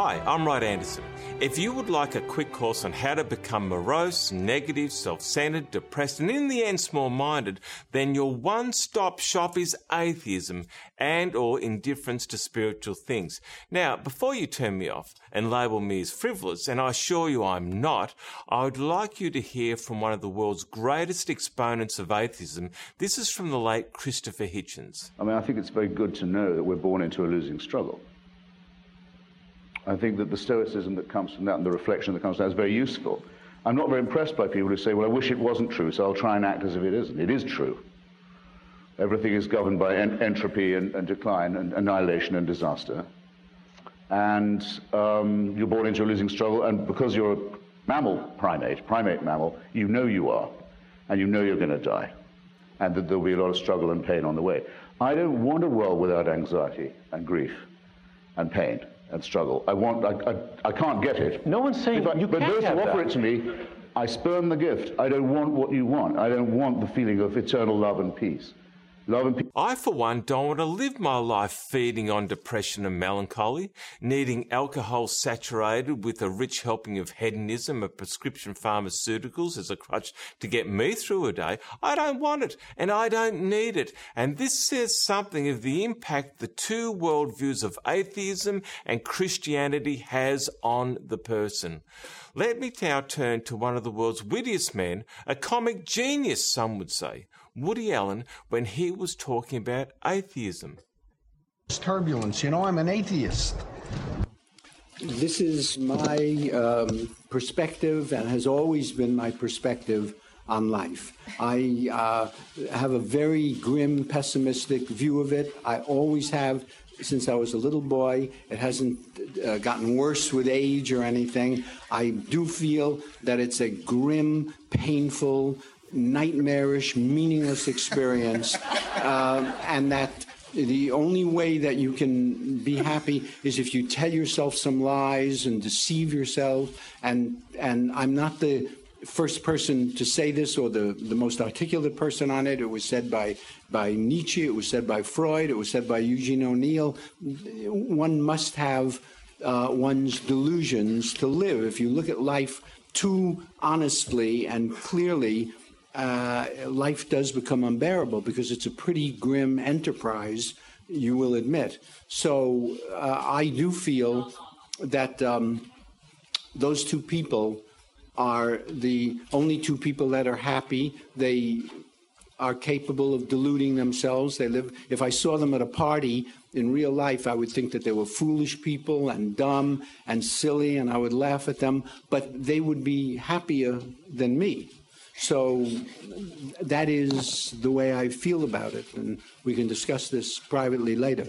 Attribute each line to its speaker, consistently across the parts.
Speaker 1: Hi, I'm Rod Anderson. If you would like a quick course on how to become morose, negative, self centered, depressed, and in the end small minded, then your one stop shop is atheism and or indifference to spiritual things. Now, before you turn me off and label me as frivolous, and I assure you I'm not, I would like you to hear from one of the world's greatest exponents of atheism. This is from the late Christopher Hitchens.
Speaker 2: I mean, I think it's very good to know that we're born into a losing struggle. I think that the stoicism that comes from that and the reflection that comes from that is very useful. I'm not very impressed by people who say, well, I wish it wasn't true, so I'll try and act as if it isn't. It is true. Everything is governed by en- entropy and, and, decline and annihilation and disaster. And um, you're born into a losing struggle, and because you're a mammal primate, primate mammal, you know you are, and you know you're going to die, and that there'll be a lot of struggle and pain on the way. I don't want a world without anxiety and grief and pain and struggle. I want, I, I, I can't get it.
Speaker 3: No one's saying
Speaker 2: I,
Speaker 3: you
Speaker 2: but those who offer it to me, I spurn the gift. I don't want what you want. I don't want the feeling of eternal love and peace. Love and peace.
Speaker 1: I, for one, don't want to live my life feeding on depression and melancholy, needing alcohol saturated with a rich helping of hedonism of prescription pharmaceuticals as a crutch to get me through a day. I don't want it, and I don't need it. And this says something of the impact the two worldviews of atheism and Christianity has on the person. Let me now turn to one of the world's wittiest men, a comic genius, some would say, Woody Allen, when he was talking about atheism.
Speaker 4: It's turbulence. You know, I'm an atheist.
Speaker 5: This is my um, perspective and has always been my perspective on life. I uh, have a very grim, pessimistic view of it. I always have since I was a little boy. It hasn't uh, gotten worse with age or anything. I do feel that it's a grim, painful, nightmarish, meaningless experience, uh, and that the only way that you can be happy is if you tell yourself some lies and deceive yourself. And and I'm not the first person to say this or the, the most articulate person on it. It was said by by Nietzsche. It was said by Freud. It was said by Eugene O'Neill. One must have uh, one's delusions to live. If you look at life too honestly and clearly, uh, life does become unbearable because it's a pretty grim enterprise, you will admit. So uh, I do feel that um, those two people are the only two people that are happy. They are capable of deluding themselves. They live. If I saw them at a party in real life, I would think that they were foolish people and dumb and silly, and I would laugh at them. But they would be happier than me. So that is the way I feel about it, and we can discuss this privately later.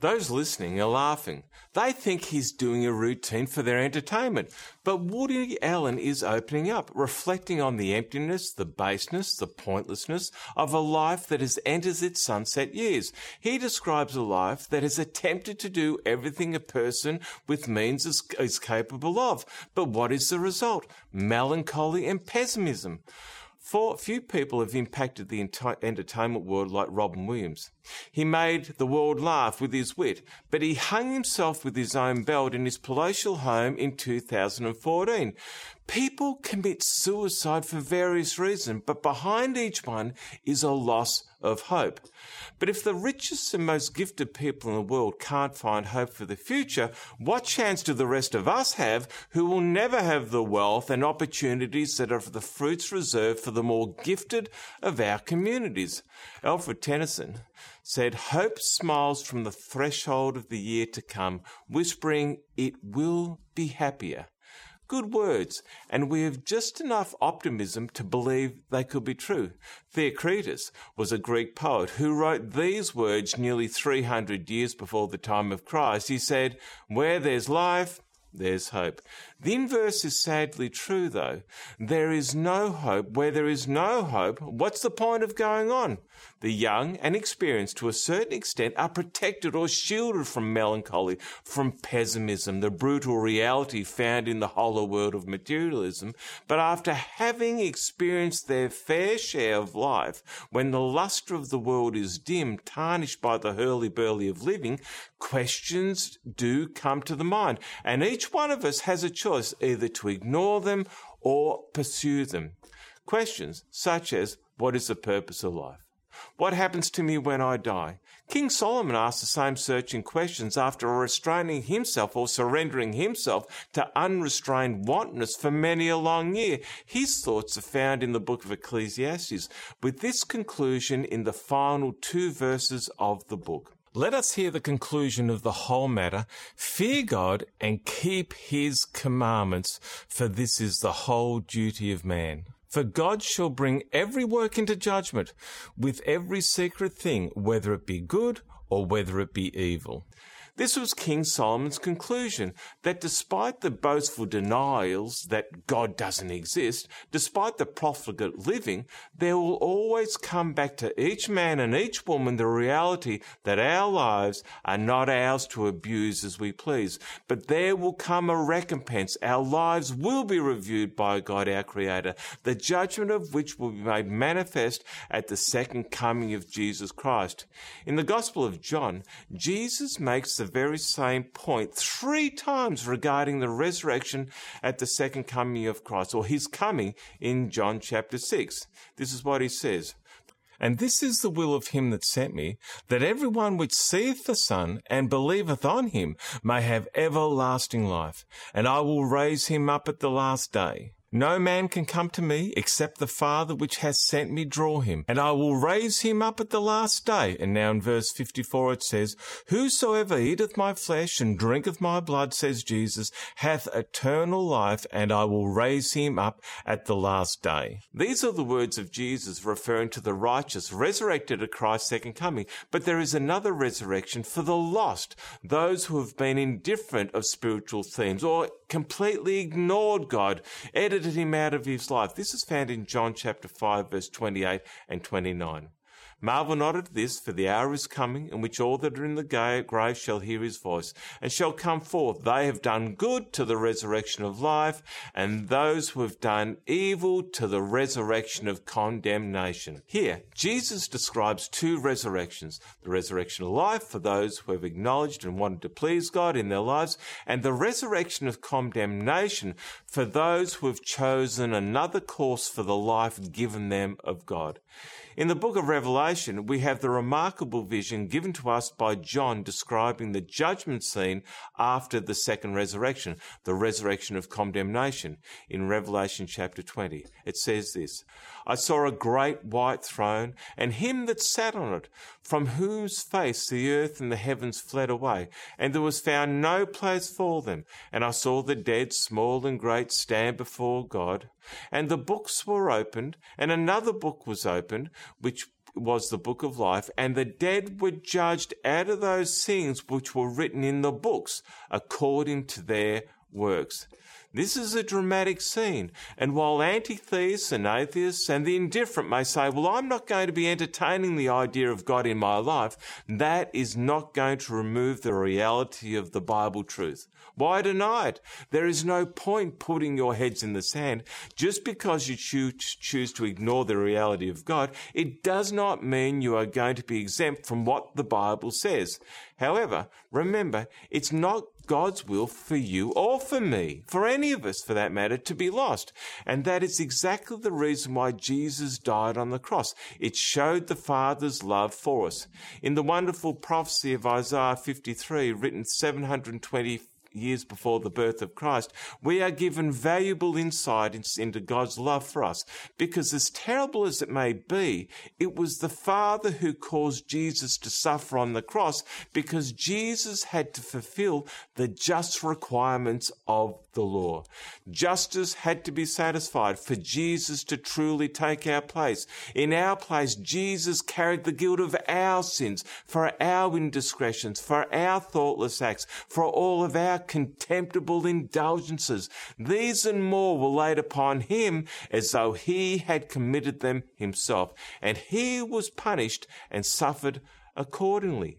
Speaker 1: Those listening are laughing. They think he's doing a routine for their entertainment. But Woody Allen is opening up, reflecting on the emptiness, the baseness, the pointlessness of a life that has entered its sunset years. He describes a life that has attempted to do everything a person with means is, is capable of. But what is the result? Melancholy and pessimism. For few people have impacted the enti- entertainment world like Robin Williams. He made the world laugh with his wit, but he hung himself with his own belt in his palatial home in 2014. People commit suicide for various reasons, but behind each one is a loss of hope. But if the richest and most gifted people in the world can't find hope for the future, what chance do the rest of us have who will never have the wealth and opportunities that are the fruits reserved for the more gifted of our communities? Alfred Tennyson said, Hope smiles from the threshold of the year to come, whispering, It will be happier. Good words, and we have just enough optimism to believe they could be true. Theocritus was a Greek poet who wrote these words nearly 300 years before the time of Christ. He said, Where there's life, there's hope. The inverse is sadly true, though. There is no hope. Where there is no hope, what's the point of going on? The young and experienced, to a certain extent, are protected or shielded from melancholy, from pessimism, the brutal reality found in the hollow world of materialism. But after having experienced their fair share of life, when the lustre of the world is dim, tarnished by the hurly-burly of living, questions do come to the mind. And each one of us has a choice choice either to ignore them or pursue them. Questions such as, what is the purpose of life? What happens to me when I die? King Solomon asked the same searching questions after restraining himself or surrendering himself to unrestrained wantonness for many a long year. His thoughts are found in the book of Ecclesiastes, with this conclusion in the final two verses of the book. Let us hear the conclusion of the whole matter. Fear God and keep his commandments, for this is the whole duty of man. For God shall bring every work into judgment with every secret thing, whether it be good or whether it be evil. This was King Solomon's conclusion that despite the boastful denials that God doesn't exist, despite the profligate living, there will always come back to each man and each woman the reality that our lives are not ours to abuse as we please, but there will come a recompense. Our lives will be reviewed by God our Creator, the judgment of which will be made manifest at the second coming of Jesus Christ. In the Gospel of John, Jesus makes the very same point three times regarding the resurrection at the second coming of Christ, or his coming in John chapter 6. This is what he says. And this is the will of him that sent me, that every one which seeth the Son and believeth on him may have everlasting life, and I will raise him up at the last day. No man can come to me except the Father which has sent me draw him, and I will raise him up at the last day. And now in verse 54 it says, Whosoever eateth my flesh and drinketh my blood, says Jesus, hath eternal life, and I will raise him up at the last day. These are the words of Jesus referring to the righteous resurrected at Christ's second coming. But there is another resurrection for the lost, those who have been indifferent of spiritual themes or completely ignored God, edited him out of his life. This is found in John chapter 5 verse 28 and 29. Marvel not at this, for the hour is coming in which all that are in the grave shall hear his voice, and shall come forth. They have done good to the resurrection of life, and those who have done evil to the resurrection of condemnation. Here, Jesus describes two resurrections the resurrection of life for those who have acknowledged and wanted to please God in their lives, and the resurrection of condemnation for those who have chosen another course for the life given them of God. In the book of Revelation, we have the remarkable vision given to us by John describing the judgment scene after the second resurrection, the resurrection of condemnation in Revelation chapter 20. It says this, I saw a great white throne and him that sat on it, from whose face the earth and the heavens fled away, and there was found no place for them. And I saw the dead, small and great, stand before God. And the books were opened, and another book was opened, which was the book of life, and the dead were judged out of those things which were written in the books according to their works. This is a dramatic scene, and while anti-theists and atheists and the indifferent may say, well, I'm not going to be entertaining the idea of God in my life, that is not going to remove the reality of the Bible truth. Why deny it? There is no point putting your heads in the sand. Just because you choose to ignore the reality of God, it does not mean you are going to be exempt from what the Bible says. However, remember, it's not God's will for you or for me, for any of us for that matter, to be lost. And that is exactly the reason why Jesus died on the cross. It showed the Father's love for us. In the wonderful prophecy of Isaiah 53, written 720 years before the birth of Christ, we are given valuable insight into God's love for us. Because as terrible as it may be, it was the Father who caused Jesus to suffer on the cross because Jesus had to fulfill the just requirements of the law. Justice had to be satisfied for Jesus to truly take our place. In our place, Jesus carried the guilt of our sins, for our indiscretions, for our thoughtless acts, for all of our contemptible indulgences. These and more were laid upon him as though he had committed them himself, and he was punished and suffered accordingly.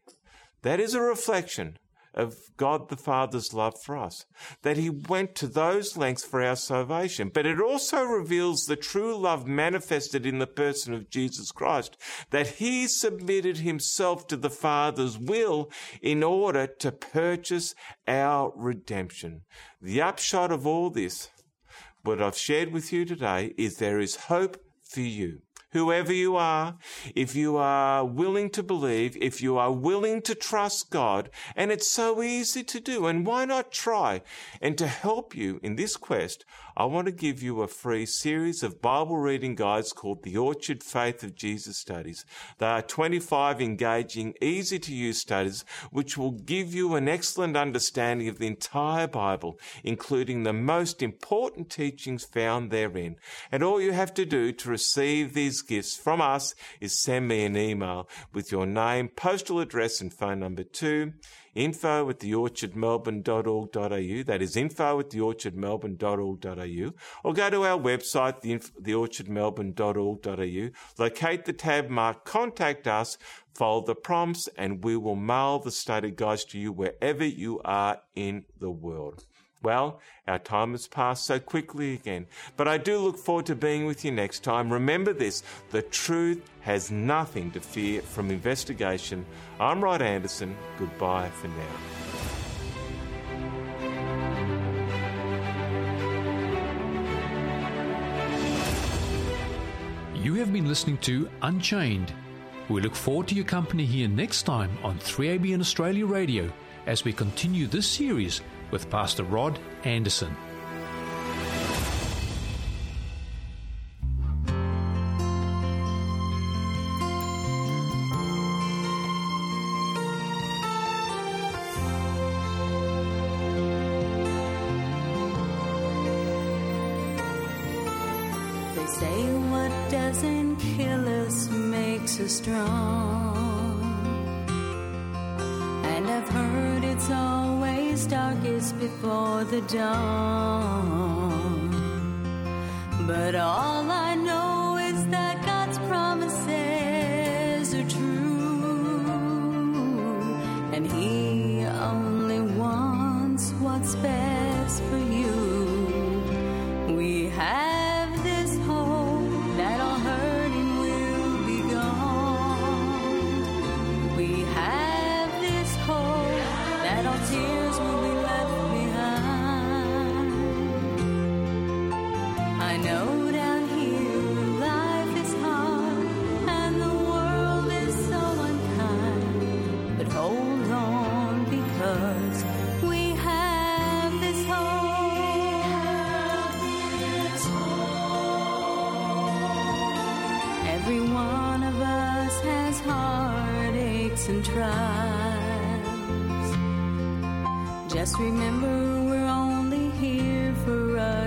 Speaker 1: That is a reflection of God the Father's love for us, that He went to those lengths for our salvation. But it also reveals the true love manifested in the person of Jesus Christ, that He submitted Himself to the Father's will in order to purchase our redemption. The upshot of all this, what I've shared with you today, is there is hope for you whoever you are, if you are willing to believe, if you are willing to trust God, and it's so easy to do, and why not try? And to help you in this quest, I want to give you a free series of Bible reading guides called the Orchard Faith of Jesus Studies. They are 25 engaging, easy to use studies which will give you an excellent understanding of the entire Bible, including the most important teachings found therein. And all you have to do to receive these gifts from us is send me an email with your name, postal address, and phone number too info at theorchardmelbourne.org.au. That is info at theorchardmelbourne.org.au. Or go to our website, theorchardmelbourne.org.au. Locate the tab marked Contact Us, follow the prompts, and we will mail the study guides to you wherever you are in the world. Well, our time has passed so quickly again, but I do look forward to being with you next time. Remember this the truth has nothing to fear from investigation. I'm Rod Anderson. Goodbye for now.
Speaker 6: You have been listening to Unchained. We look forward to your company here next time on 3ABN Australia Radio as we continue this series with Pastor Rod Anderson.
Speaker 3: They say what doesn't kill us makes us strong. Before the dawn. But all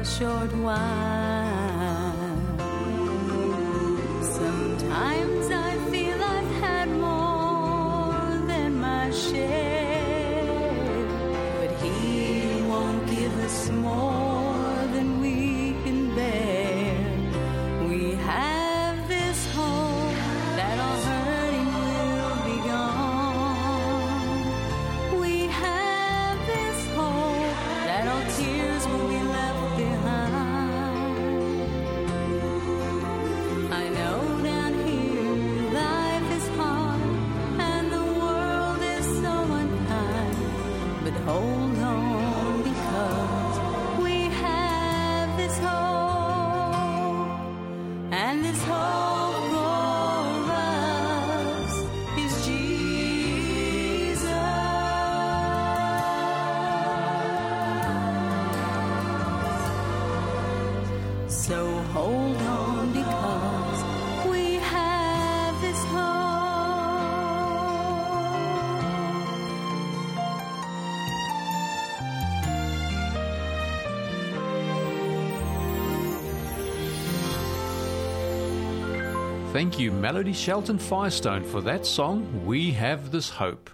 Speaker 3: a short while. Sometimes I So hold on because we have this hope.
Speaker 6: Thank you, Melody Shelton Firestone, for that song, We Have This Hope.